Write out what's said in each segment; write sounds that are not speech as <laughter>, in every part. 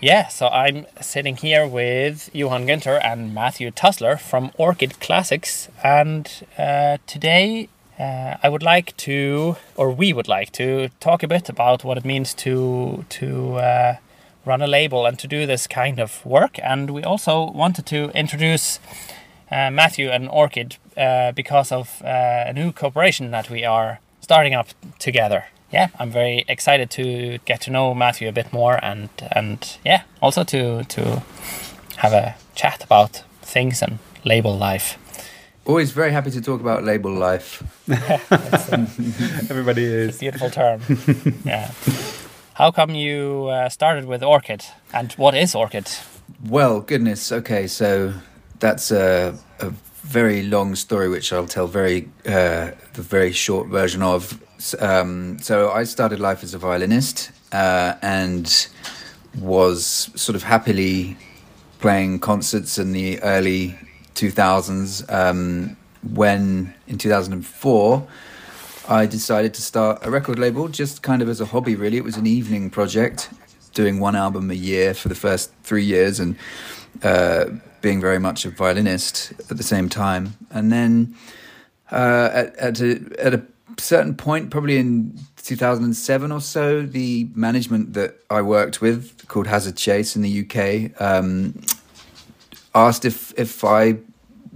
yeah, so I'm sitting here with Johan Günther and Matthew Trusler from Orchid Classics, and uh, today uh, I would like to, or we would like to, talk a bit about what it means to to uh, run a label and to do this kind of work. And we also wanted to introduce uh, Matthew and Orchid uh, because of uh, a new cooperation that we are starting up together yeah, I'm very excited to get to know Matthew a bit more and and yeah, also to to have a chat about things and label life. Always very happy to talk about label life. Everybody is. beautiful term. yeah. How come you uh, started with Orchid, and what is Orchid? Well, goodness. Okay, so that's a, a very long story, which I'll tell very uh, the very short version of um, so I started life as a violinist uh, and was sort of happily playing concerts in the early 2000s. Um, when in 2004, I decided to start a record label just kind of as a hobby, really. It was an evening project, doing one album a year for the first three years and uh, being very much a violinist at the same time. And then uh, at, at, a, at a certain point, probably in 2007 or so, the management that I worked with, called Hazard Chase in the UK, um, asked if if I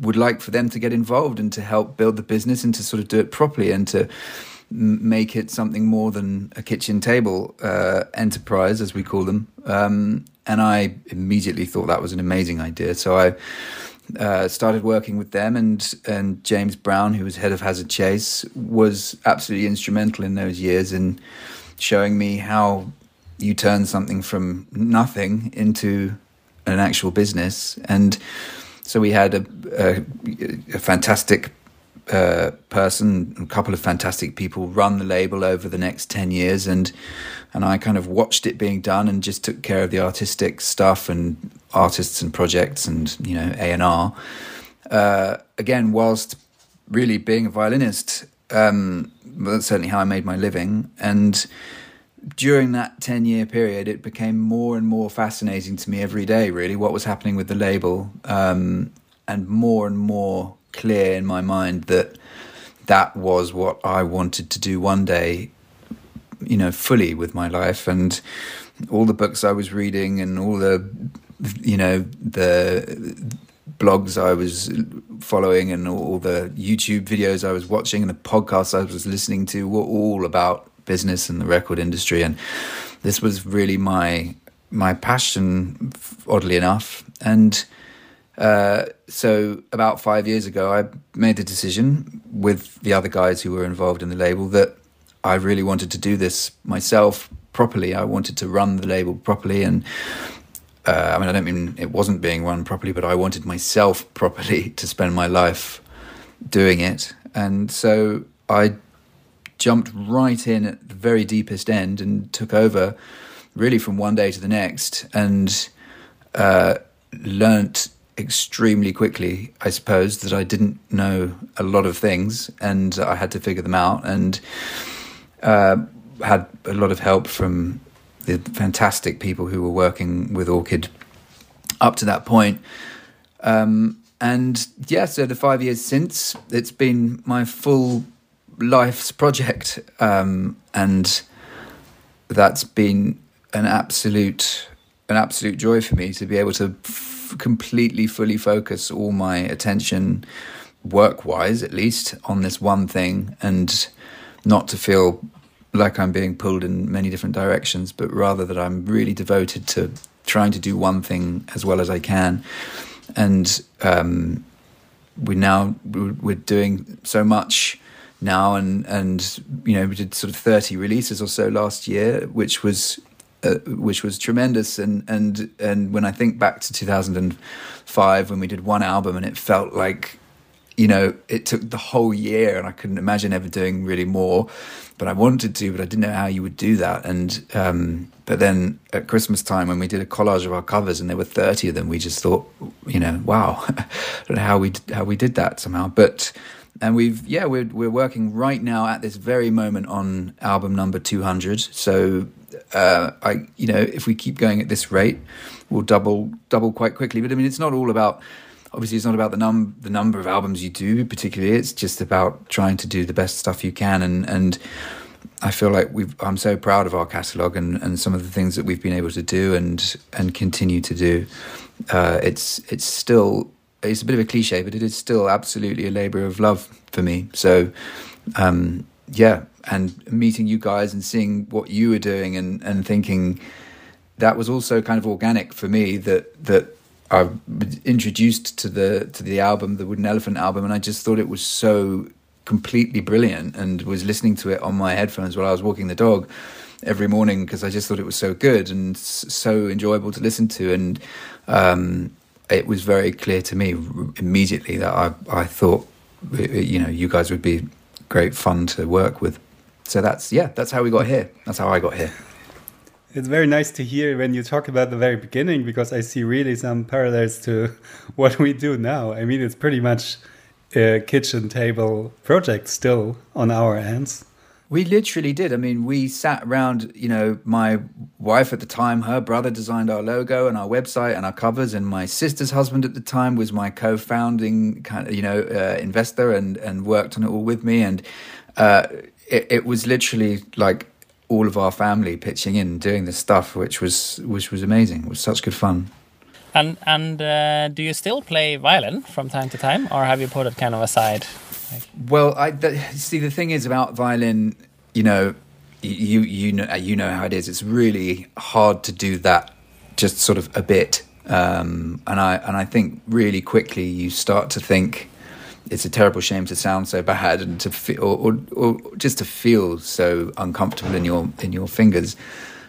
would like for them to get involved and to help build the business and to sort of do it properly and to make it something more than a kitchen table uh, enterprise, as we call them. Um, and I immediately thought that was an amazing idea. So I uh, started working with them, and and James Brown, who was head of Hazard Chase, was absolutely instrumental in those years in showing me how you turn something from nothing into an actual business. And so we had a, a, a fantastic uh, person, a couple of fantastic people run the label over the next 10 years. And, and I kind of watched it being done and just took care of the artistic stuff and artists and projects and, you know, A&R. Uh, again, whilst really being a violinist, um, that's certainly how I made my living. And during that 10 year period, it became more and more fascinating to me every day, really, what was happening with the label. Um, and more and more clear in my mind that that was what I wanted to do one day, you know, fully with my life. And all the books I was reading and all the, you know, the blogs I was following and all the YouTube videos I was watching and the podcasts I was listening to were all about business and the record industry. And this was really my my passion, oddly enough. And uh, so about five years ago, I made a decision with the other guys who were involved in the label that I really wanted to do this myself properly. I wanted to run the label properly, and uh, I mean, I don't mean it wasn't being run properly, but I wanted myself <laughs> properly to spend my life doing it. And so I jumped right in at the very deepest end and took over really from one day to the next and uh, learnt extremely quickly, I suppose, that I didn't know a lot of things and I had to figure them out and uh, had a lot of help from the fantastic people who were working with Orchid up to that point. Um, and yeah, so the five years since, it's been my full life's project. Um, and that's been an absolute an absolute joy for me to be able to completely fully focus all my attention work wise at least on this one thing and not to feel like I'm being pulled in many different directions but rather that I'm really devoted to trying to do one thing as well as I can. And um, we now we're doing so much now and and you know we did sort of 30 releases or so last year which was uh, which was tremendous. And and and when I think back to 2005 when we did one album and it felt like you know it took the whole year and I couldn't imagine ever doing really more. But I wanted to, but I didn't know how you would do that. And um, but then at Christmas time when we did a collage of our covers and there were 30 of them, we just thought, you know, wow, <laughs> I don't know how we how we did that somehow, but and we've yeah we're we're working right now at this very moment on album number 200 so uh, I, you know, if we keep going at this rate, we'll double double quite quickly. But I mean, it's not all about. Obviously, it's not about the num the number of albums you do particularly. It's just about trying to do the best stuff you can, and and I feel like we've. I'm so proud of our catalogue and, and some of the things that we've been able to do and and continue to do. Uh, it's it's still it's a bit of a cliche, but it is still absolutely a labour of love for me. So, um, yeah, and meeting you guys and seeing what you were doing and, and thinking that was also kind of organic for me that that I was introduced to the to the album, the Wooden Elephant album, and I just thought it was so completely brilliant and was listening to it on my headphones while I was walking the dog every morning because I just thought it was so good and so enjoyable to listen to. And um, it was very clear to me immediately that I I thought you know you guys would be great fun to work with. So that's yeah, that's how we got here. That's how I got here. It's very nice to hear when you talk about the very beginning because I see really some parallels to <laughs> what we do now. I mean, it's pretty much a kitchen table project still on our hands. We literally did. I mean, we sat around, you know, my wife at the time, her brother designed our logo and our website and our covers, and my sister's husband at the time was my co founding kind of, you know, uh, investor and, and worked on it all with me. And uh, it, it was literally like all of our family pitching in doing this stuff, which was, which was amazing. It was such good fun. And and uh, do you still play violin from time to time, or have you put it kind of aside? Well, I the, see the thing is about violin. You know, you you know you know how it is. It's really hard to do that just sort of a bit. Um, and I and I think really quickly you start to think it's a terrible shame to sound so bad and to feel or, or, or just to feel so uncomfortable in your in your fingers.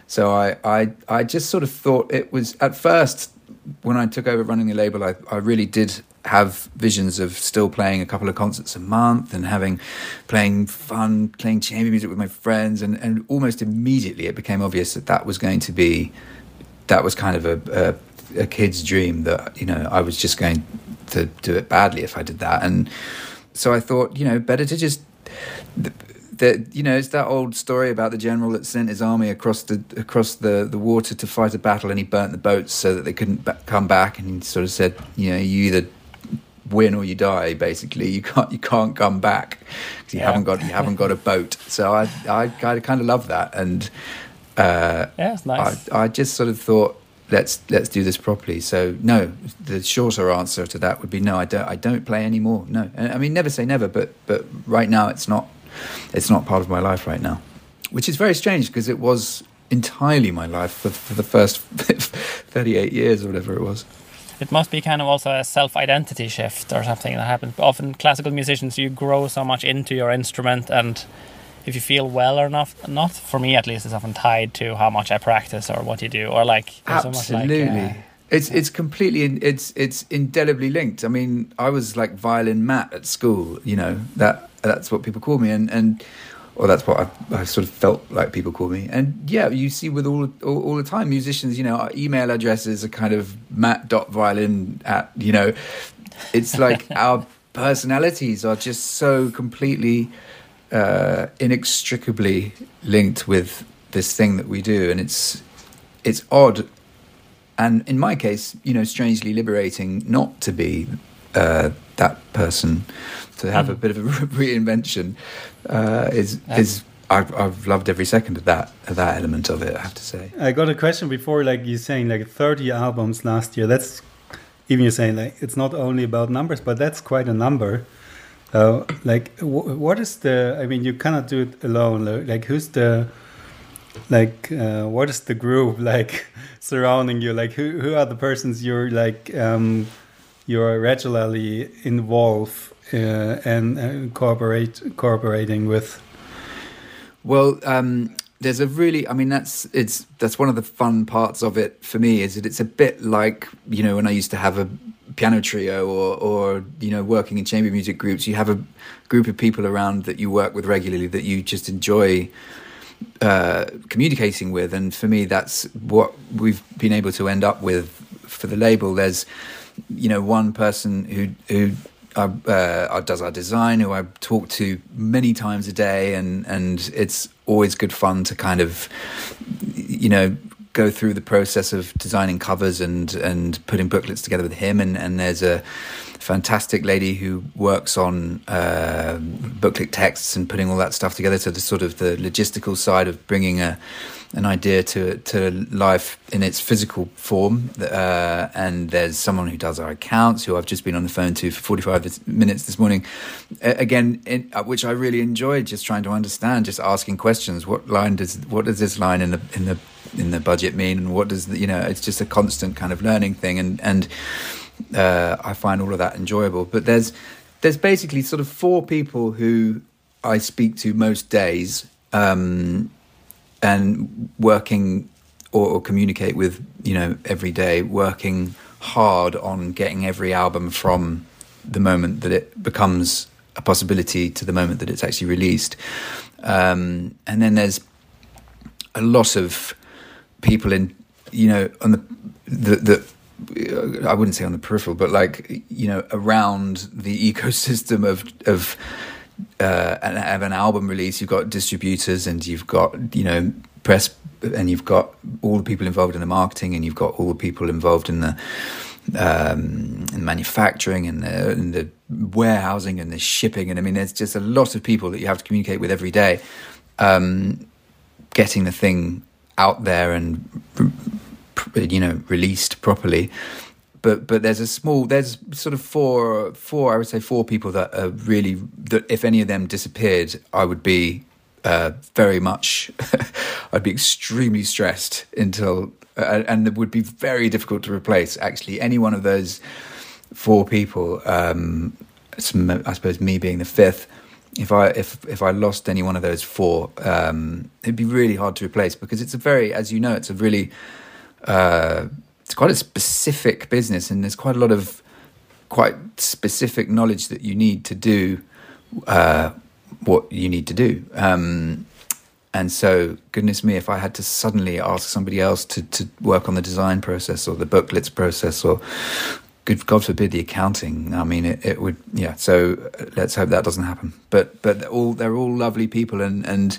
So I, I I just sort of thought it was at first when I took over running the label, I, I really did have visions of still playing a couple of concerts a month and having playing fun, playing chamber music with my friends, and, and almost immediately it became obvious that that was going to be that was kind of a, a, a kid's dream that you know I was just going to do it badly if I did that, and so I thought you know better to just that you know it's that old story about the general that sent his army across the across the, the water to fight a battle and he burnt the boats so that they couldn't ba- come back and he sort of said you know you either win or you die basically. You can't you can't come back because you yeah. haven't got you haven't got a boat. So I I kind of kind of love that and uh, yeah it's nice. I, I just sort of thought let's let's do this properly. So no the shorter answer to that would be no I don't I don't play anymore. No. I mean never say never but but right now it's not it's not part of my life right now, which is very strange because it was entirely my life for, for the first <laughs> 38 years or whatever it was. It must be kind of also a self identity shift or something that happens. Often, classical musicians, you grow so much into your instrument, and if you feel well or not, not for me at least, it's often tied to how much I practice or what you do, or like absolutely. So like, uh, it's it's completely it's it's indelibly linked. I mean, I was like violin Matt at school. You know that that's what people call me, and and or that's what I, I sort of felt like people call me. And yeah, you see with all, all, all the time musicians, you know, our email addresses are kind of matt.violin at you know, it's like <laughs> our personalities are just so completely uh, inextricably linked with this thing that we do, and it's it's odd and in my case, you know, strangely liberating not to be uh, that person, to have mm. a bit of a <laughs> reinvention uh, is yeah. is. I've, I've loved every second of that of that element of it. I have to say. I got a question before, like you saying, like thirty albums last year. That's even you're saying like it's not only about numbers, but that's quite a number. Uh, like, what is the? I mean, you cannot do it alone. Like, who's the like uh, what is the group <laughs> like surrounding you? Like who, who are the persons you're like um, you're regularly involved uh, and uh, cooperate cooperating with? Well um, there's a really i mean that's it's that's one of the fun parts of it for me is that it's a bit like you know when i used to have a piano trio or or you know working in chamber music groups you have a group of people around that you work with regularly that you just enjoy uh, communicating with, and for me, that's what we've been able to end up with for the label. There's, you know, one person who who uh, does our design, who I talk to many times a day, and and it's always good fun to kind of you know go through the process of designing covers and and putting booklets together with him and and there's a fantastic lady who works on uh, booklet texts and putting all that stuff together so the sort of the logistical side of bringing a an idea to to life in its physical form. Uh, and there's someone who does our accounts, who I've just been on the phone to for 45 minutes this morning. Uh, again, in, uh, which I really enjoyed, just trying to understand, just asking questions. What line does what does this line in the in the in the budget mean, and what does the, you know? It's just a constant kind of learning thing, and and uh, I find all of that enjoyable. But there's there's basically sort of four people who I speak to most days. Um, and working or, or communicate with you know every day, working hard on getting every album from the moment that it becomes a possibility to the moment that it's actually released. Um, and then there's a lot of people in, you know, on the, the, the, I wouldn't say on the peripheral, but like, you know, around the <laughs> ecosystem of, of uh, and have an album release, you've got distributors and you've got you know press and you've got all the people involved in the marketing and you've got all the people involved in the um, in manufacturing and the, and the warehousing and the shipping and I mean there's just a lot of people that you have to communicate with every day. Um, getting the thing out there and you know released properly. But but there's a small there's sort of four four I would say four people that are really that if any of them disappeared I would be uh, very much <laughs> I'd be extremely stressed until uh, and it would be very difficult to replace actually any one of those four people. Um, I suppose me being the fifth. If I if if I lost any one of those four um, it'd be really hard to replace because it's a very as you know it's a really uh, it's quite a specific business, and there's quite a lot of quite specific knowledge that you need to do uh, what you need to do. Um, and so, goodness me, if I had to suddenly ask somebody else to, to work on the design process or the booklets process or good God forbid the accounting. I mean, it, it would, yeah. So let's hope that doesn't happen. But but all they're all lovely people, and and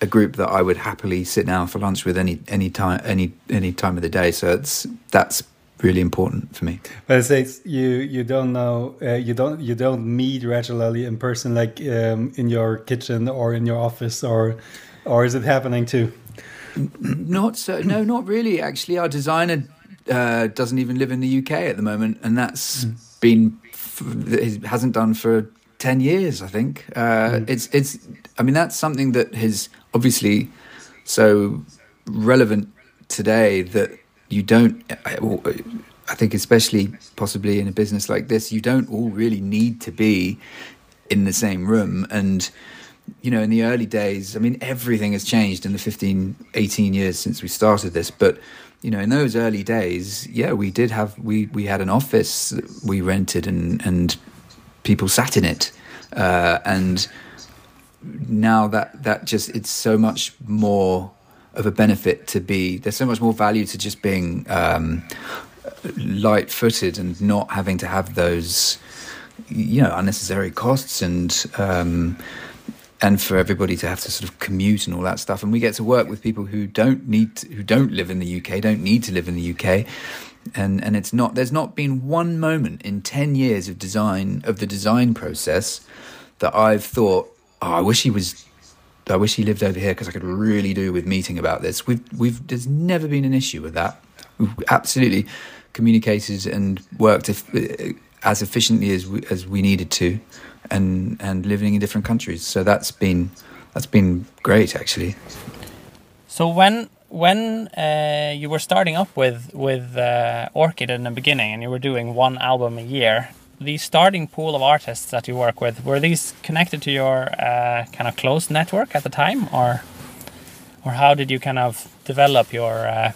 a group that I would happily sit down for lunch with any any time any any time of the day. So it's that's really important for me. But it says you you don't know uh, you don't you don't meet regularly in person like um, in your kitchen or in your office or or is it happening too? <clears throat> Not so. No, not really. Actually, our designer uh, doesn't even live in the UK at the moment, and that's mm. been it hasn't done for 10 years, I think. Uh, mm. It's, it's, I mean, that's something that is obviously so relevant today that you don't, I think, especially possibly in a business like this, you don't all really need to be in the same room. And, you know, in the early days, I mean, everything has changed in the 15, 18 years since we started this. But, you know, in those early days, yeah, we did have, we, we had an office we rented and, and people sat in it, uh, and now that that just it's so much more of a benefit to be. There's so much more value to just being um, light-footed and not having to have those, you know, unnecessary costs and. Um, and for everybody to have to sort of commute and all that stuff. And we get to work with people who don't need, to, who don't live in the UK, don't need to live in the UK, and and it's not there's not been one moment in 10 years of design of the design process that I've thought oh, I wish he was I wish he lived over here because I could really do with meeting about this. We've we've there's never been an issue with that. We've absolutely communicated and worked if, as efficiently as we, as we needed to and and living in different countries. So that's been that's been great actually. So when when uh, you were starting up with with uh, Orchid in the beginning, and you were doing one album a year, the starting pool of artists that you work with were these connected to your uh, kind of close network at the time, or or how did you kind of develop your uh,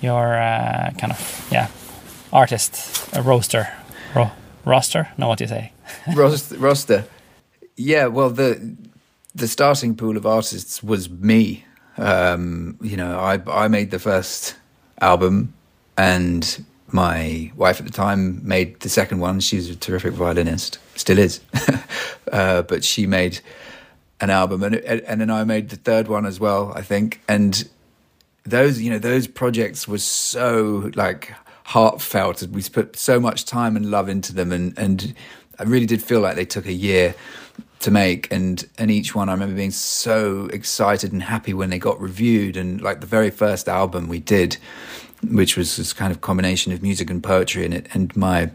your uh, kind of yeah artist roster ro roster? Know what you say? <laughs> roster, roster. Yeah, well the the starting pool of artists was me um, you know, I I made the first album, and my wife at the time made the second one. She was a terrific violinist, still is, <laughs> uh, but she made an album, and and then I made the third one as well, I think. And those you know those projects were so like heartfelt. We put so much time and love into them, and and I really did feel like they took a year to make and and each one I remember being so excited and happy when they got reviewed and like the very first album we did which was this kind of combination of music and poetry in it and my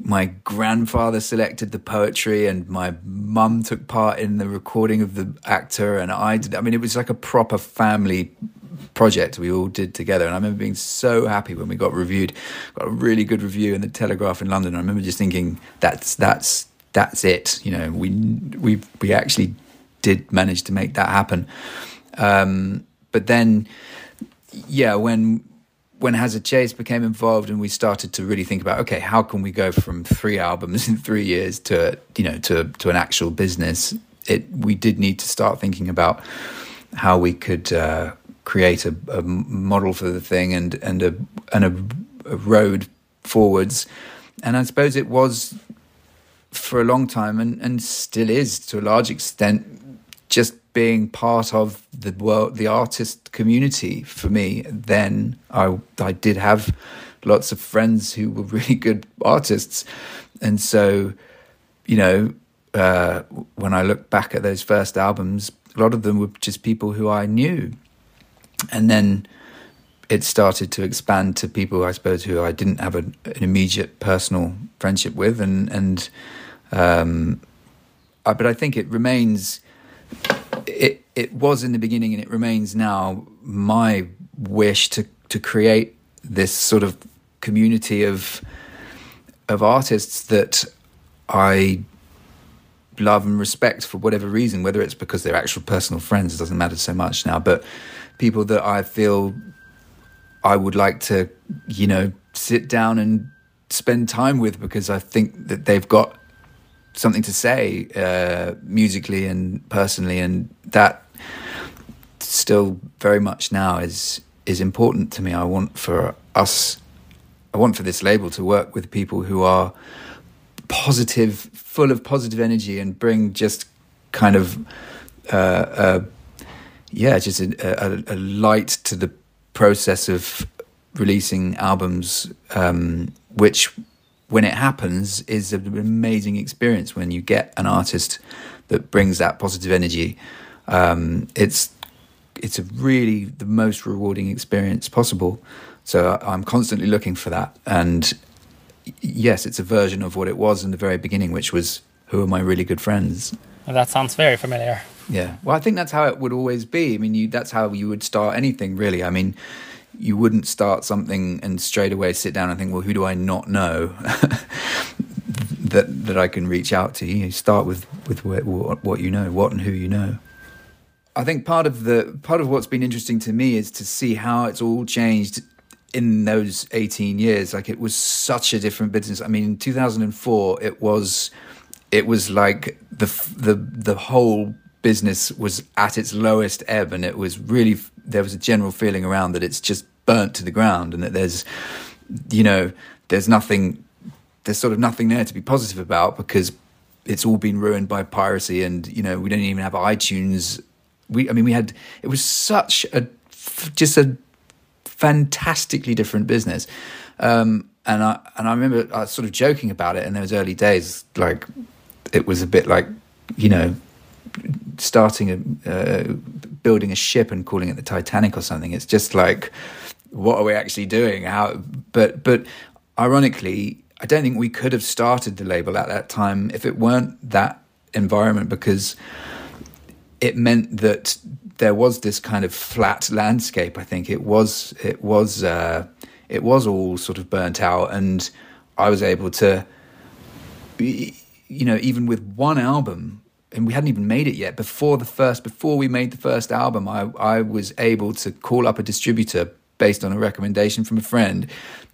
my grandfather selected the poetry and my mum took part in the recording of the actor and I did I mean it was like a proper family project we all did together and I remember being so happy when we got reviewed got a really good review in the Telegraph in London I remember just thinking that's that's that's it. You know, we we we actually did manage to make that happen. Um, but then, yeah, when when Hazard Chase became involved and we started to really think about okay, how can we go from three albums <laughs> in three years to you know to to an actual business? It we did need to start thinking about how we could uh, create a, a, model for the thing and and a and a, a road forwards. And I suppose it was for a long time and, and still is to a large extent just being part of the world the artist community for me then I I did have lots of friends who were <laughs> really good artists and so you know uh, when I look back at those first albums a lot of them were just people who I knew and then it started to expand to people I suppose who I didn't have a, an immediate personal friendship with and and um, uh, but I think it remains. It it was in the beginning, and it remains now. My wish to to create this sort of community of of artists that I love and respect for whatever reason, whether it's because they're actual personal friends, it doesn't matter so much now, but people that I feel I would like to, you know, sit down and spend time with because I think that they've got something to say uh, musically and personally, and that still very much now is is important to me. I want for us, I want for this label to work with people who are positive, full of positive energy, and bring just kind of uh, uh, yeah, just a, a, a, light to the process of releasing albums, um, which when it happens is an amazing experience when you get an artist that brings that positive energy. Um, it's it's a really the most rewarding experience possible. So I'm constantly looking for that. And yes, it's a version of what it was in the very beginning, which was who are my really good friends. Well, that sounds very familiar. Yeah. Well, I think that's how it would always be. I mean, you, that's how you would start anything, really. I mean, you wouldn't start something and straight away sit down and think, well, who do I not know <laughs> that that I can reach out to? You start with with what, what you know, what and who you know. I think part of the part of what's been interesting to me is to see how it's all changed in those 18 years like it was such a different business i mean in 2004 it was it was like the the the whole business was at its lowest ebb and it was really there was a general feeling around that it's just burnt to the ground and that there's, you know, there's nothing, there's sort of nothing there to be positive about because it's all been ruined by piracy and, you know, we don't even have iTunes. We, I mean, we had, it was such a, just a fantastically different business. Um, and I, and I remember I was sort of joking about it in those early days, like it was a bit like, you know, starting a, uh, building a ship and calling it the Titanic or something. It's just like, what are we actually doing? How? But but ironically, I don't think we could have started the label at that time if it weren't that environment because it meant that there was this kind of flat landscape. I think it was it was uh, it was all sort of burnt out, and I was able to, you know, even with one album, and we hadn't even made it yet. Before the first, before we made the first album, I, I was able to call up a distributor based on a recommendation from a friend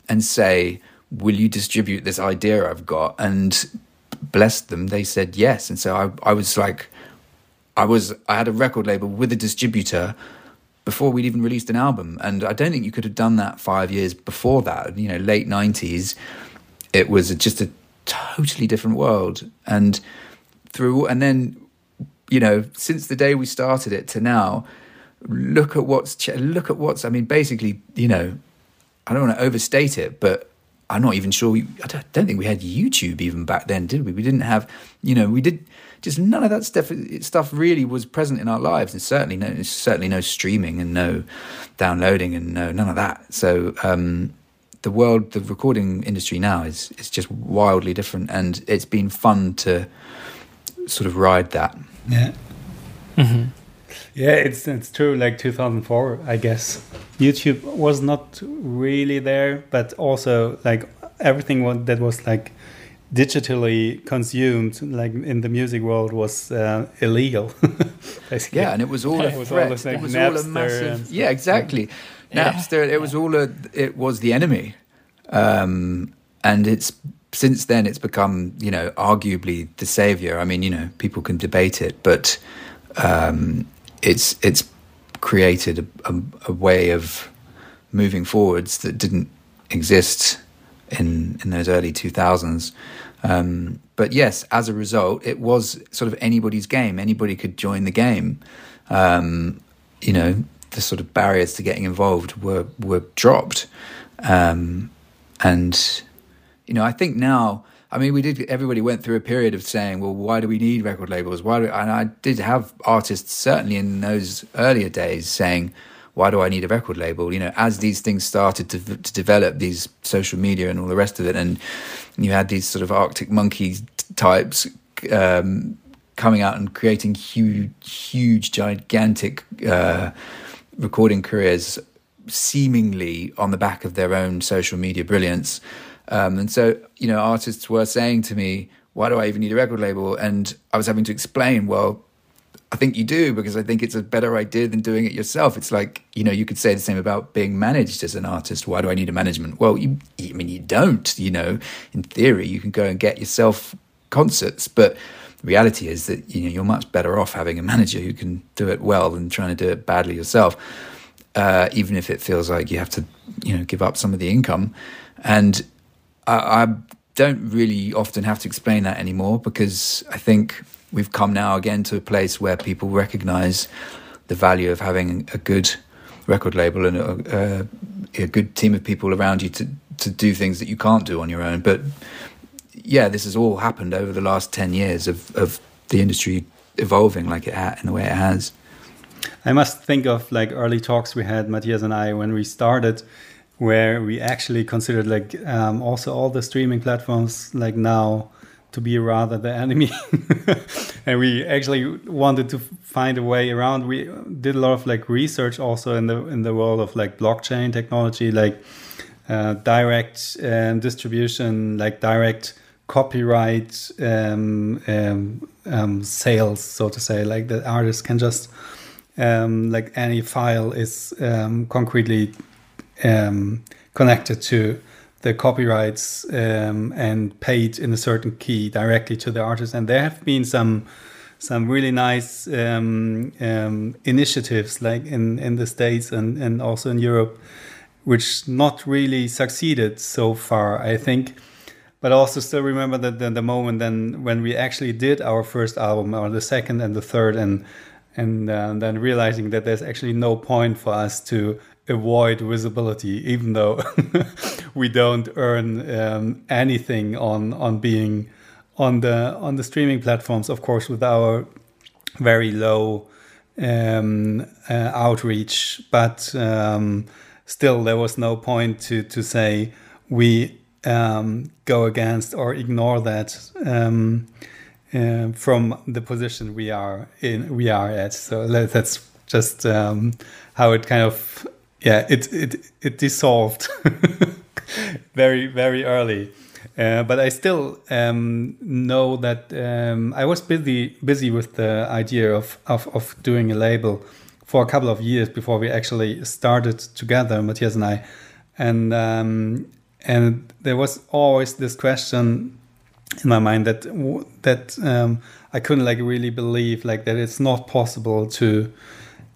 and say, Will you distribute this idea I've got? And bless them, they said yes. And so I, I was like, I was, I had a record label with a distributor before we'd even released an album. And I don't think you could have done that five years before that, you know, late 90s. It was just a totally different world. And through and then you know since the day we started it to now look at what's look at what's. I mean, basically, you know, I don't want to overstate it, but I'm not even sure. We, I don't, don't think we had YouTube even back then, did we? We didn't have, you know, we did just none of that stuff. Stuff really was present in our lives, and certainly no, certainly no streaming and no downloading and no none of that. So um, the world, the recording industry now is is just wildly different, and it's been fun to sort of ride that. Yeah. Mm-hmm. Yeah, it's it's true. Like 2004, I guess YouTube was not really there, but also like everything that was like digitally consumed, like in the music world, was uh, illegal. <laughs> yeah, and it was all <laughs> a it threat. All like it was all a massive. Yeah, exactly. Yeah. Napster. It was all a. It was the enemy, um, and it's since then it's become you know arguably the savior. I mean, you know, people can debate it, but um, it's it's created a, a, a, way of moving forwards that didn't exist in in those early 2000s um, but yes as a result it was sort of anybody's game. Anybody could join the game. Um, you know the sort of barriers to getting involved were were dropped. Um, and you know I think now I mean, we did. Everybody went through a period of saying, "Well, why do we need record labels? Why?" Do, and I did have artists certainly in those earlier days saying, "Why do I need a record label?" You know, as these things started to to develop, these social media and all the rest of it, and you had these sort of Arctic Monkeys types um, coming out and creating huge, huge, gigantic uh, recording careers, seemingly on the back of their own social media brilliance. Um, and so, you know, artists were saying to me, why do I even need a record label? And I was having to explain, well, I think you do because I think it's a better idea than doing it yourself. It's like, you know, you could say the same about being managed as an artist. Why do I need a management? Well, you, I mean, you don't, you know, in theory, you can go and get yourself concerts, but the reality is that, you know, you're much better off having a manager who can do it well than trying to do it badly yourself. Uh, even if it feels like you have to, you know, give up some of the income. And I, I don't really often have to explain that anymore because I think we've come now again to a place where people recognize the value of having a good record label and a, a, a, good team of people around you to, to do things that you can't do on your own. But yeah, this has all happened over the last 10 years of, of the industry evolving like it in the way it has. I must think of like early talks we had, Matthias and I, when we started where we actually considered like um, also all the streaming platforms like now to be rather the enemy. <laughs> And we actually wanted to find a way around. We did a lot of like research also in the in the world of like blockchain technology like uh, direct um, distribution like direct copyright um, um, um sales so to say. Like the artist can just um, like any file is um, concretely um, connected to the copyrights um, and paid in a certain key directly to the artist. And there have been some some really nice um, um, initiatives like in, in the States and, and also in Europe, which not really succeeded so far, I think. But also still remember that the, the moment then when we actually did our first album or the second and the third and and uh, then realizing that there's actually no point for us to avoid visibility, even though <laughs> we don't earn um, anything on on being on the on the streaming platforms. Of course, with our very low um, uh, outreach, but um, still, there was no point to to say we um, go against or ignore that. Um, uh, from the position we are in, we are at. So that's just um, how it kind of yeah, it it it dissolved <laughs> very very early. Uh, but I still um, know that um, I was busy busy with the idea of, of, of doing a label for a couple of years before we actually started together, Matthias and I, and um, and there was always this question in my mind that that um, I couldn't like really believe like that it's not possible to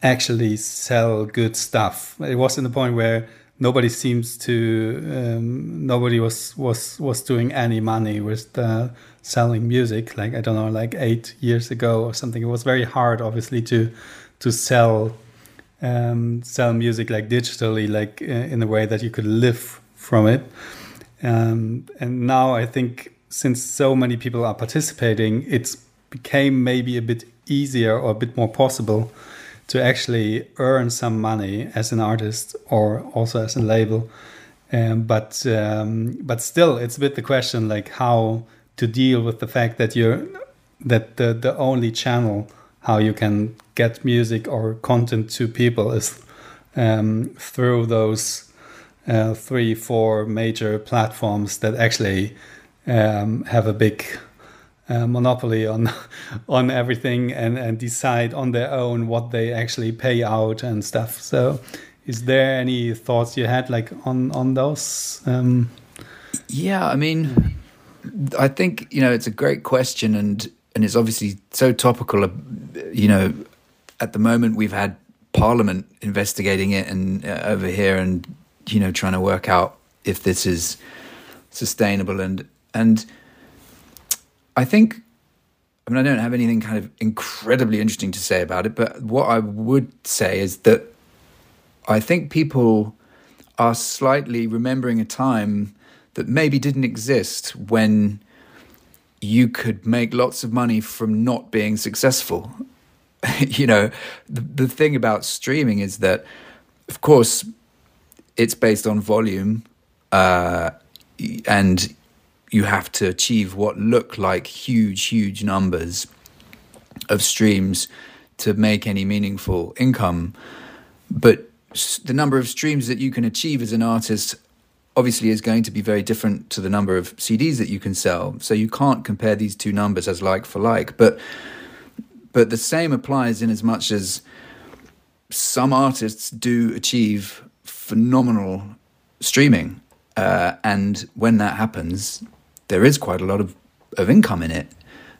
actually sell good stuff. It was in the point where nobody seems to um, nobody was was was doing any money with uh, selling music. Like I don't know, like eight years ago or something. It was very hard, obviously, to to sell um, sell music like digitally, like uh, in a way that you could live from it. Um, and now I think since so many people are participating, it's became maybe a bit easier or a bit more possible to actually earn some money as an artist or also as a label. Um, but um, but still, it's a bit the question like how to deal with the fact that you're that the the only channel how you can get music or content to people is um, through those uh, three four major platforms that actually um, have a big uh, monopoly on <laughs> on everything and and decide on their own what they actually pay out and stuff. So, is there any thoughts you had like on on those? Um, yeah, I mean, I think you know it's a great question and and it's obviously so topical. You know, at the moment we've had Parliament investigating it and uh, over here and you know trying to work out if this is sustainable and and I think, I mean, I don't have anything kind of incredibly interesting to say about it, but what I would say is that I think people are slightly remembering a time that maybe didn't exist when you could make lots of money from not being successful. <laughs> you know, the, the thing about streaming is that, of course, it's based on volume, uh, and you have to achieve what look like huge, huge numbers of streams to make any meaningful income. But the number of streams that you can achieve as an artist obviously is going to be very different to the number of CDs that you can sell. So you can't compare these two numbers as like for like. But but the same applies in as much as some artists do achieve phenomenal streaming. Uh, and when that happens, there is quite a lot of, of income in it.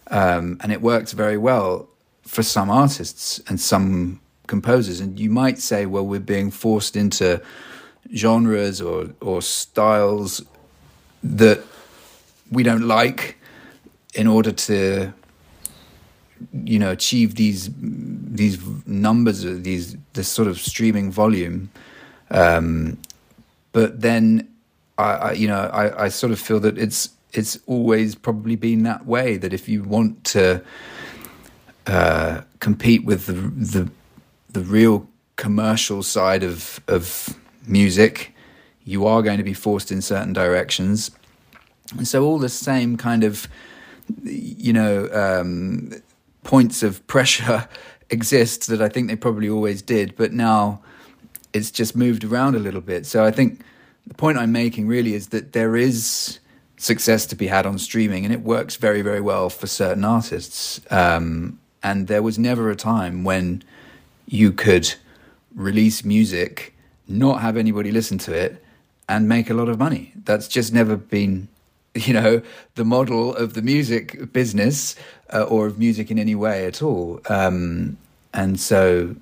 Um, and it works very well for some artists and some composers. And you might say, well, we're being forced into genres or, or styles that we don't like in order to you know achieve these these numbers these this sort of streaming volume um, but then I, I, you know I, I sort of feel that it's it's always probably been that way. That if you want to uh, compete with the, the the real commercial side of of music, you are going to be forced in certain directions. And so all the same kind of you know um, points of pressure <laughs> exist that I think they probably always did, but now it's just moved around a little bit. So I think the point I'm making really is that there is success to be had on streaming, and it works very, very well for certain artists. Um, and there was never a time when you could release music, not have anybody listen to it, and make a lot of money. That's just never been, <laughs> you know, the model of the music business uh, or of music in any way at all. Um, and so,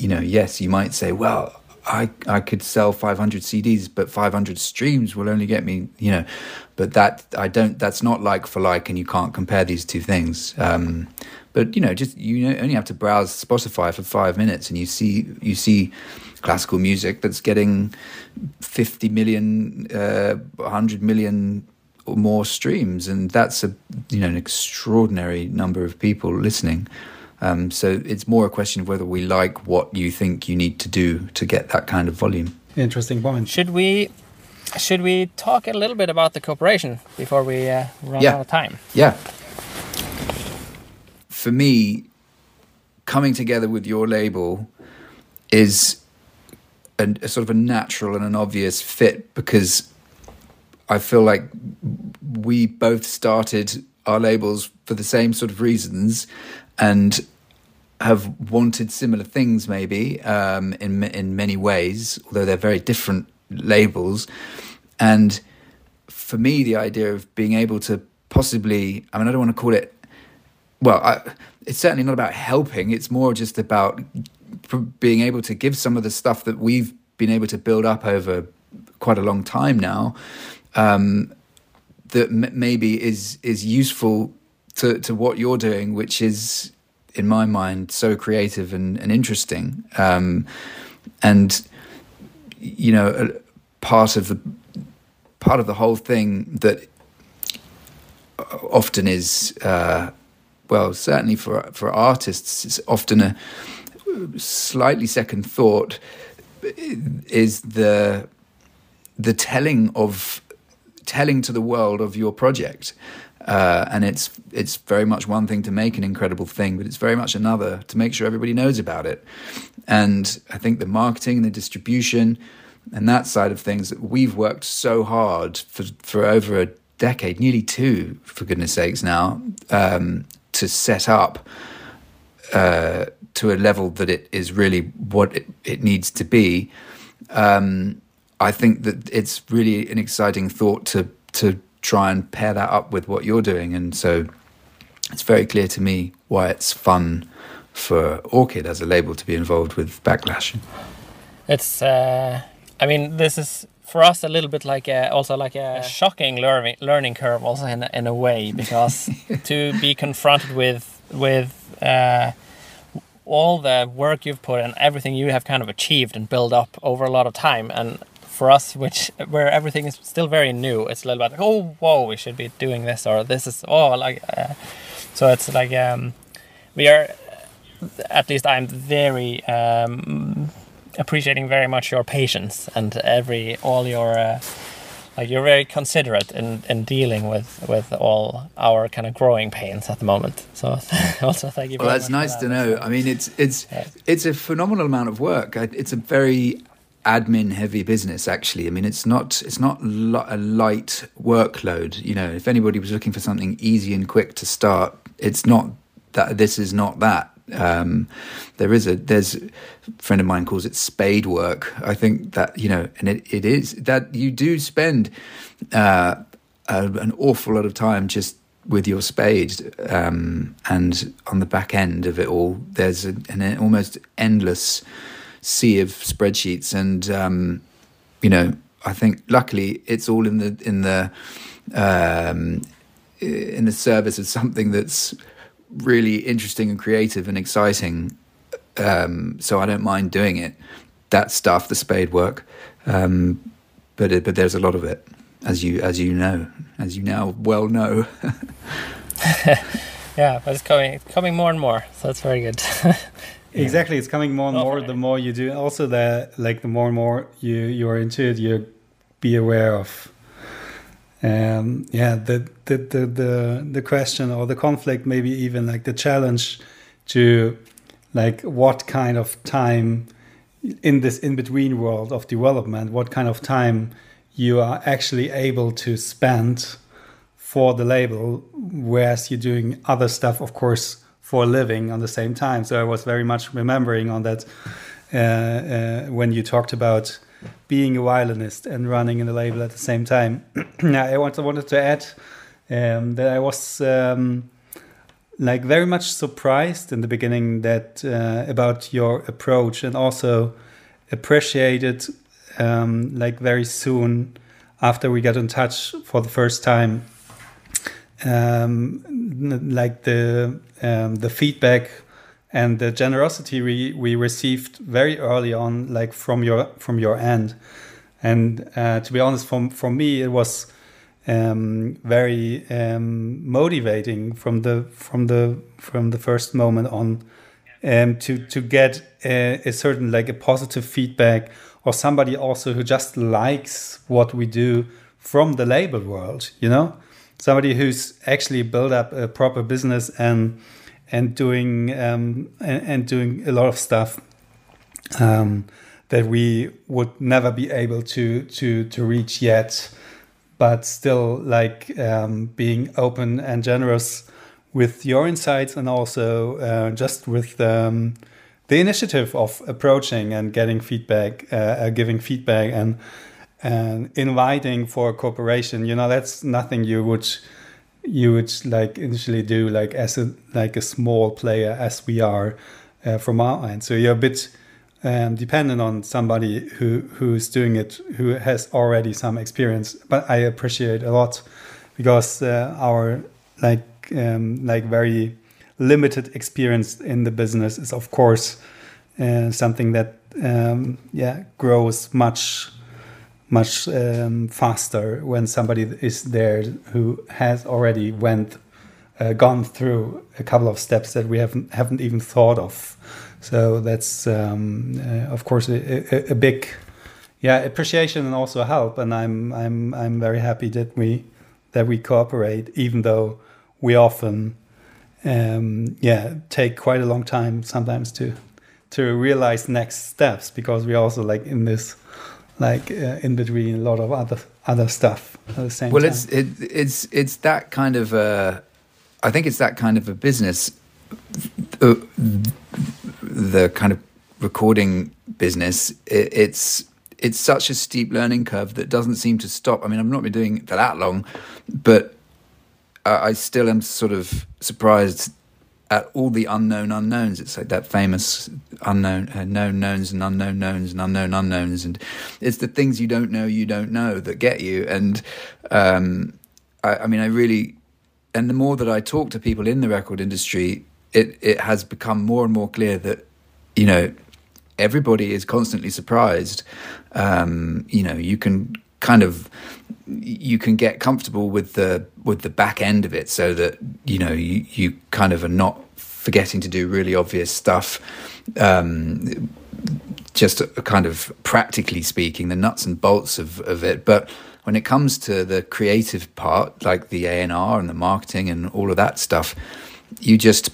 you know, yes, you might say, well, I I could sell 500 CDs, but 500 streams will only get me, you know. But that I don't. That's not like for like, and you can't compare these two things. Um, but you know, just you only have to browse Spotify for five minutes, and you see you see classical music that's getting 50 million, uh, 100 million or more streams, and that's a you know an extraordinary number of people listening. Um, so it's more a question of whether we like what you think you need to do to get that kind of volume. Interesting point. Should we should we talk a little bit about the cooperation before we uh, run yeah. out of time? Yeah. For me, coming together with your label is a, a sort of a natural and an obvious fit because I feel like we both started our labels for the same sort of reasons and have wanted similar things maybe um, in in many ways, although they're very different labels. And for me, the idea of being able to possibly, I mean, I don't want to call it, well, I, it's certainly not about helping. It's more just about being able to give some of the stuff that we've been able to build up over quite a long time now. Um, that maybe is is useful to to what you're doing, which is in my mind, so creative and, and interesting. Um, and you know, part of the part of the whole thing that often is uh, well, certainly for for artists, it's often a slightly second thought is the the telling of telling to the world of your project. Uh, and it's it's very much one thing to make an incredible thing, but it's very much another to make sure everybody knows about it. And I think the marketing and the distribution and that side of things, we've worked so hard for for over a decade, nearly two, for goodness sakes, now, um, to set up uh, to a level that it is really what it, it needs to be. Um, I think that it's really an exciting thought to to try and pair that up with what you're doing, and so it's very clear to me why it's fun for Orchid as a label to be involved with Backlash. It's, uh, I mean, this is for us a little bit like a, also like a shocking learning learning curve, also in a, in a way, because <laughs> to be confronted with with uh, all the work you've put and everything you have kind of achieved and built up over a lot of time, and for us, which where everything is still very new, it's a little bit like, oh, whoa, we should be doing this or this is oh, like uh, so. It's like um, we are, at least I'm very um, appreciating very much your patience and every all your. Uh, like you're very considerate in, in dealing with, with all our kind of growing pains at the moment. So <laughs> also thank you. Well, that's nice that. to know. I mean, it's it's yeah. it's a phenomenal amount of work. It's a very admin heavy business actually. I mean it's not it's not a light workload you know. If anybody was looking for something easy and quick to start it's not that this is not that. Um, there is a there's a friend of mine calls it spade work. I think that you know and it, it is that you do spend uh, a, an awful lot of time just with your spade um, and on the back end of it all there's a, an almost endless sea of spreadsheets, and um, you know, I think luckily it's all in the in the um, in the service of something that's really interesting and creative and exciting. Um, so I don't mind doing it. That stuff, the spade work, um, but it, but there's a lot of it, as you as you know, as you now well know. <laughs> <laughs> yeah, but it's coming coming more and more, so that's very good. <laughs> Exactly, it's coming more and more the more you do. Also, the like the more and more you you are into it, you be aware of. Um, yeah, the, the the the the question or the conflict, maybe even like the challenge to like what kind of time in this in between world of development, what kind of time you are actually able to spend for the label, whereas you're doing other stuff, of course for living on the same time. So I was very much remembering on that uh, uh, when you talked about being a violinist and running in the label at the same time. <clears throat> I wanted, wanted to add um, that I was um, like very much surprised in the beginning that uh, about your approach and also appreciated um, like very soon after we got in touch for the first time um, like the um, the feedback and the generosity we, we received very early on, like from your from your end. And uh, to be honest, from for me, it was um, very um, motivating from the from the from the first moment on um, to to get a, a, certain like a positive feedback or somebody also who just likes what we do from the label world, you know somebody who's actually built up a proper business and and doing um, and, and, doing a lot of stuff um, that we would never be able to to to reach yet, but still like um, being open and generous with your insights and also uh, just with um, the initiative of approaching and getting feedback, uh, uh, giving feedback and and inviting for cooperation you know that's nothing you would you would like initially do like as a like a small player as we are uh, from our end. So you're a bit um, dependent on somebody who who's doing it who has already some experience. But i appreciate a lot because uh, our like um, like very limited experience in the business is of course uh, something that um, yeah grows much much um, faster when somebody is there who has already went uh, gone through a couple of steps that we haven't haven't even thought of. So that's um, uh, of course a, a, a, big yeah appreciation and also help. And I'm I'm I'm very happy that we that we cooperate, even though we often um, yeah take quite a long time sometimes to to realize next steps because we also like in this like uh, in between a lot of other other stuff at the same well, time. it's it, it's it's that kind of uh, I think it's that kind of a business, uh, the kind of recording business. It, it's it's such a steep learning curve that doesn't seem to stop. I mean, I've not been doing it for that long, but I, I still am sort of surprised at all the unknown unknowns. It's like that famous unknown, uh, known knowns and unknown knowns and unknown unknowns, and it's the things you don't know you don't know that get you. And um, I, I mean, I really, and the more that I talk to people in the record industry, it it has become more and more clear that you know everybody is constantly surprised. Um, you know, you can kind of you can get comfortable with the with the back end of it so that you know you, you kind of are not forgetting to do really obvious stuff um, just kind of practically speaking the nuts and bolts of, of it. But when it comes to the creative part like the A&R and the marketing and all of that stuff you just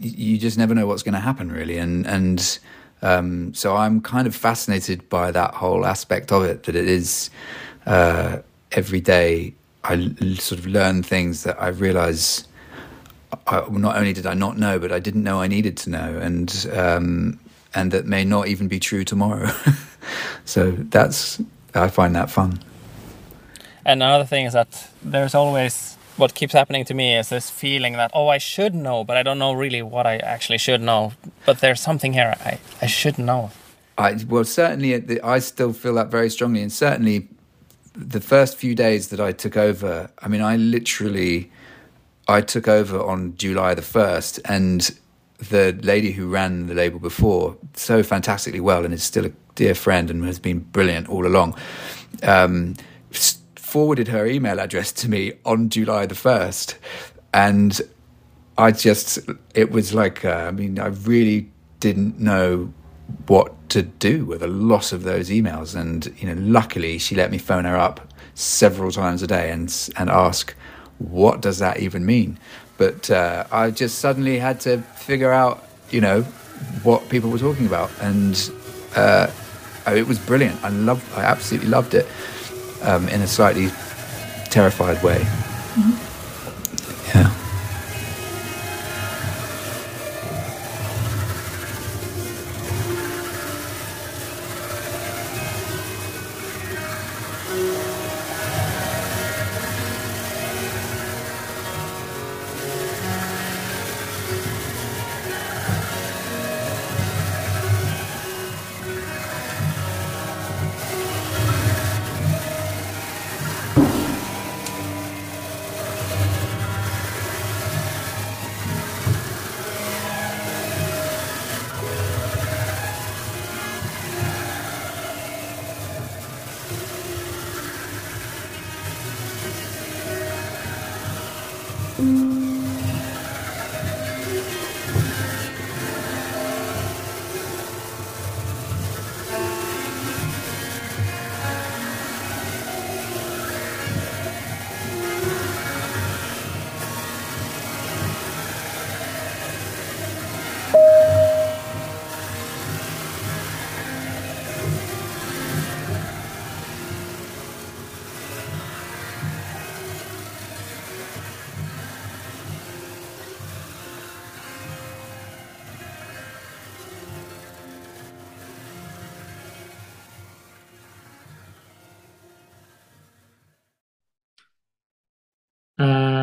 you just never know what's going to happen really. And and um, so I'm kind of fascinated by that whole aspect of it that it is uh, every day I l- sort of learn things that I realize I, not only did I not know, but I didn't know I needed to know, and um, and that may not even be true tomorrow. <laughs> so that's I find that fun. And another thing is that there's always what keeps happening to me is this feeling that oh I should know, but I don't know really what I actually should know. But there's something here I I should know. I well certainly I still feel that very strongly, and certainly the first few days that I took over, I mean, I literally, I took over on July the first, and the lady who ran the label before so fantastically well, and is still a dear friend and has been brilliant all along. Um, forwarded her email address to me on July the first, and I just, it was like, uh, I mean, I really didn't know what to do with a lot of those emails. And you know, luckily, she let me phone her up several times a day and and ask, "What does that even mean?" But uh, I just suddenly had to figure out, you know, what people were talking about, and uh, it was brilliant. I loved, I absolutely loved it, um, in a slightly terrified way. Mm-hmm. Yeah.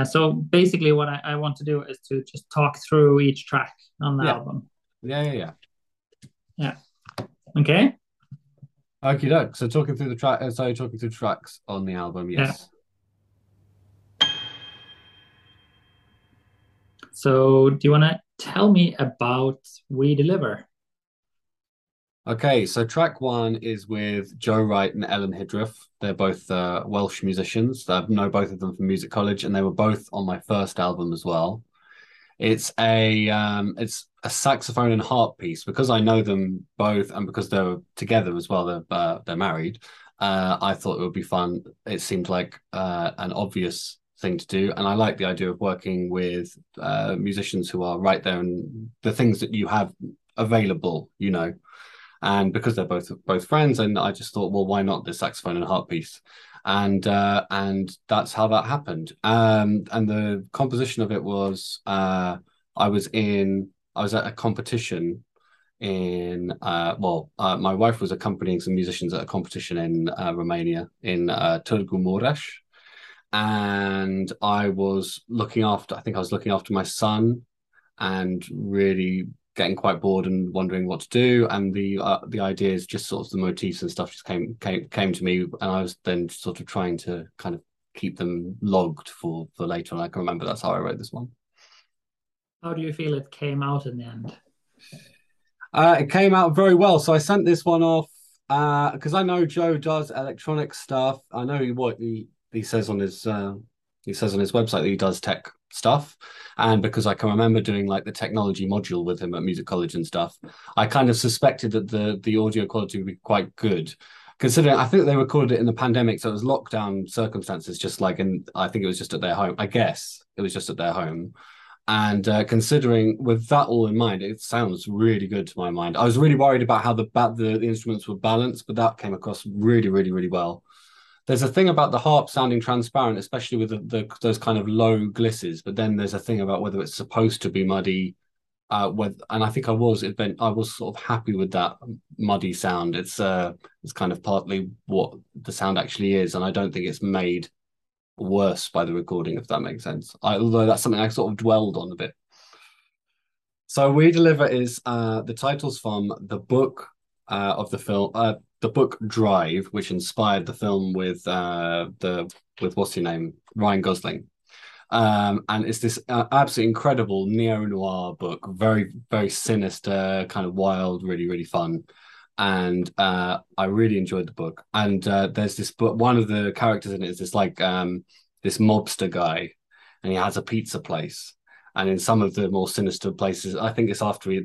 So basically, what I, I, want to do is to just talk through each track on the yeah. album. Yeah, yeah, yeah. Yeah. Okay. Okay, doke. So talking through the track, uh, so talking through tracks on the album, yes. So, do you want to tell me about We Deliver? Okay, so track one is with Joe Wright and Elen Hydref. They're both uh, Welsh musicians. I know both of them from music college, and they were both on my first album as well. It's a um, it's a saxophone and harp piece because I know them both, and because they're together as well. They're uh, they're married. Uh, I thought it would be fun. It seemed like uh, an obvious thing to do, and I like the idea of working with uh, musicians who are right there and the things that you have available. You know and because they're both both friends, and I just thought, well, why not the saxophone and harp piece? And uh, and that's how that happened. Um, and the composition of it was uh, I was in I was at a competition in uh, well, uh, my wife was accompanying some musicians at a competition in uh, Romania in uh, Târgu Mureș, and I was looking after. I think I was looking after my son, and really getting quite bored and wondering what to do. And the uh, the ideas, just sort of the motifs and stuff, just came came came to me, and I was then sort of trying to kind of keep them logged for for later. And I can remember that's how I wrote this one. How do you feel it came out in the end? Uh, it came out very well. So I sent this one off because uh, I know Joe does electronic stuff. I know what he, he says on his uh, he says on his website that he does tech stuff. And because i can remember doing like the technology module with him at music college and stuff i kind of suspected that the the audio quality would be quite good. Considering i think they recorded it in the pandemic so it was lockdown circumstances just like and i think it was just at their home i guess it was just at their home. And uh, considering with that all in mind it sounds really good to my mind. I was really worried about how the the, the instruments were balanced but that came across really really really well there's a thing about the harp sounding transparent, especially with the, the, those kind of low glisses. But then there's a thing about whether it's supposed to be muddy. Uh, with, and I think I was it been, I was sort of happy with that muddy sound. It's uh, it's kind of partly what the sound actually is, and I don't think it's made worse by the recording, if that makes sense. I, although that's something I sort of dwelled on a bit. So we deliver is uh, the titles from the book uh, of the film, uh, the book Drive, which inspired the film with uh, the with what's your name? Ryan Gosling, um, and it's this uh, absolutely incredible neo noir book, very very sinister, kind of wild, really really fun, and uh, I really enjoyed the book. And uh, there's this book, one of the characters in it is this like um, this mobster guy, and he has a pizza place and in some of the more sinister places i think it's after he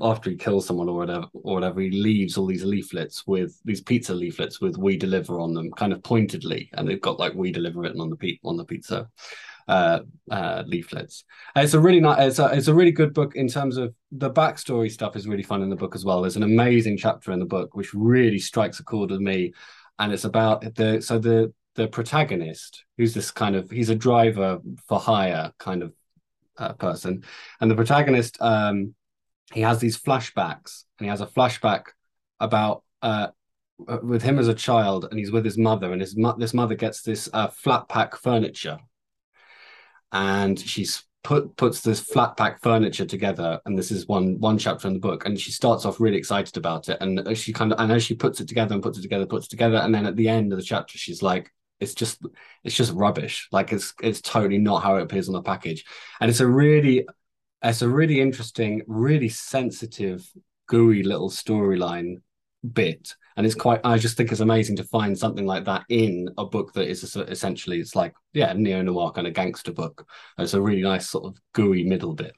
after he kills someone or whatever or whatever he leaves all these leaflets with these pizza leaflets with we deliver on them kind of pointedly. And they've got like we deliver written on the pe- on the pizza uh, uh, leaflets. And it's a really nice it's a, it's a really good book in terms of the backstory stuff is really fun in the book as well. There's an amazing chapter in the book which really strikes a chord with me. And it's about the so the the protagonist who's this kind of he's a driver for hire kind of uh, person, and the protagonist um, he has these flashbacks, and he has a flashback about uh, with him as a child, and he's with his mother, and his mo- this mother gets this uh, flat pack furniture, and she's put puts this flat pack furniture together, and this is one one chapter in the book, and she starts off really excited about it, and she kind of and as she puts it together and puts it together, puts it together, and then at the end of the chapter, she's like, it's just it's just rubbish. Like it's it's totally not how it appears on the package. And it's a really it's a really interesting really sensitive gooey little storyline bit. And it's quite i just think it's amazing to find something like that in a book that is essentially it's like yeah neo noir kind of gangster book. It's a really nice sort of gooey middle bit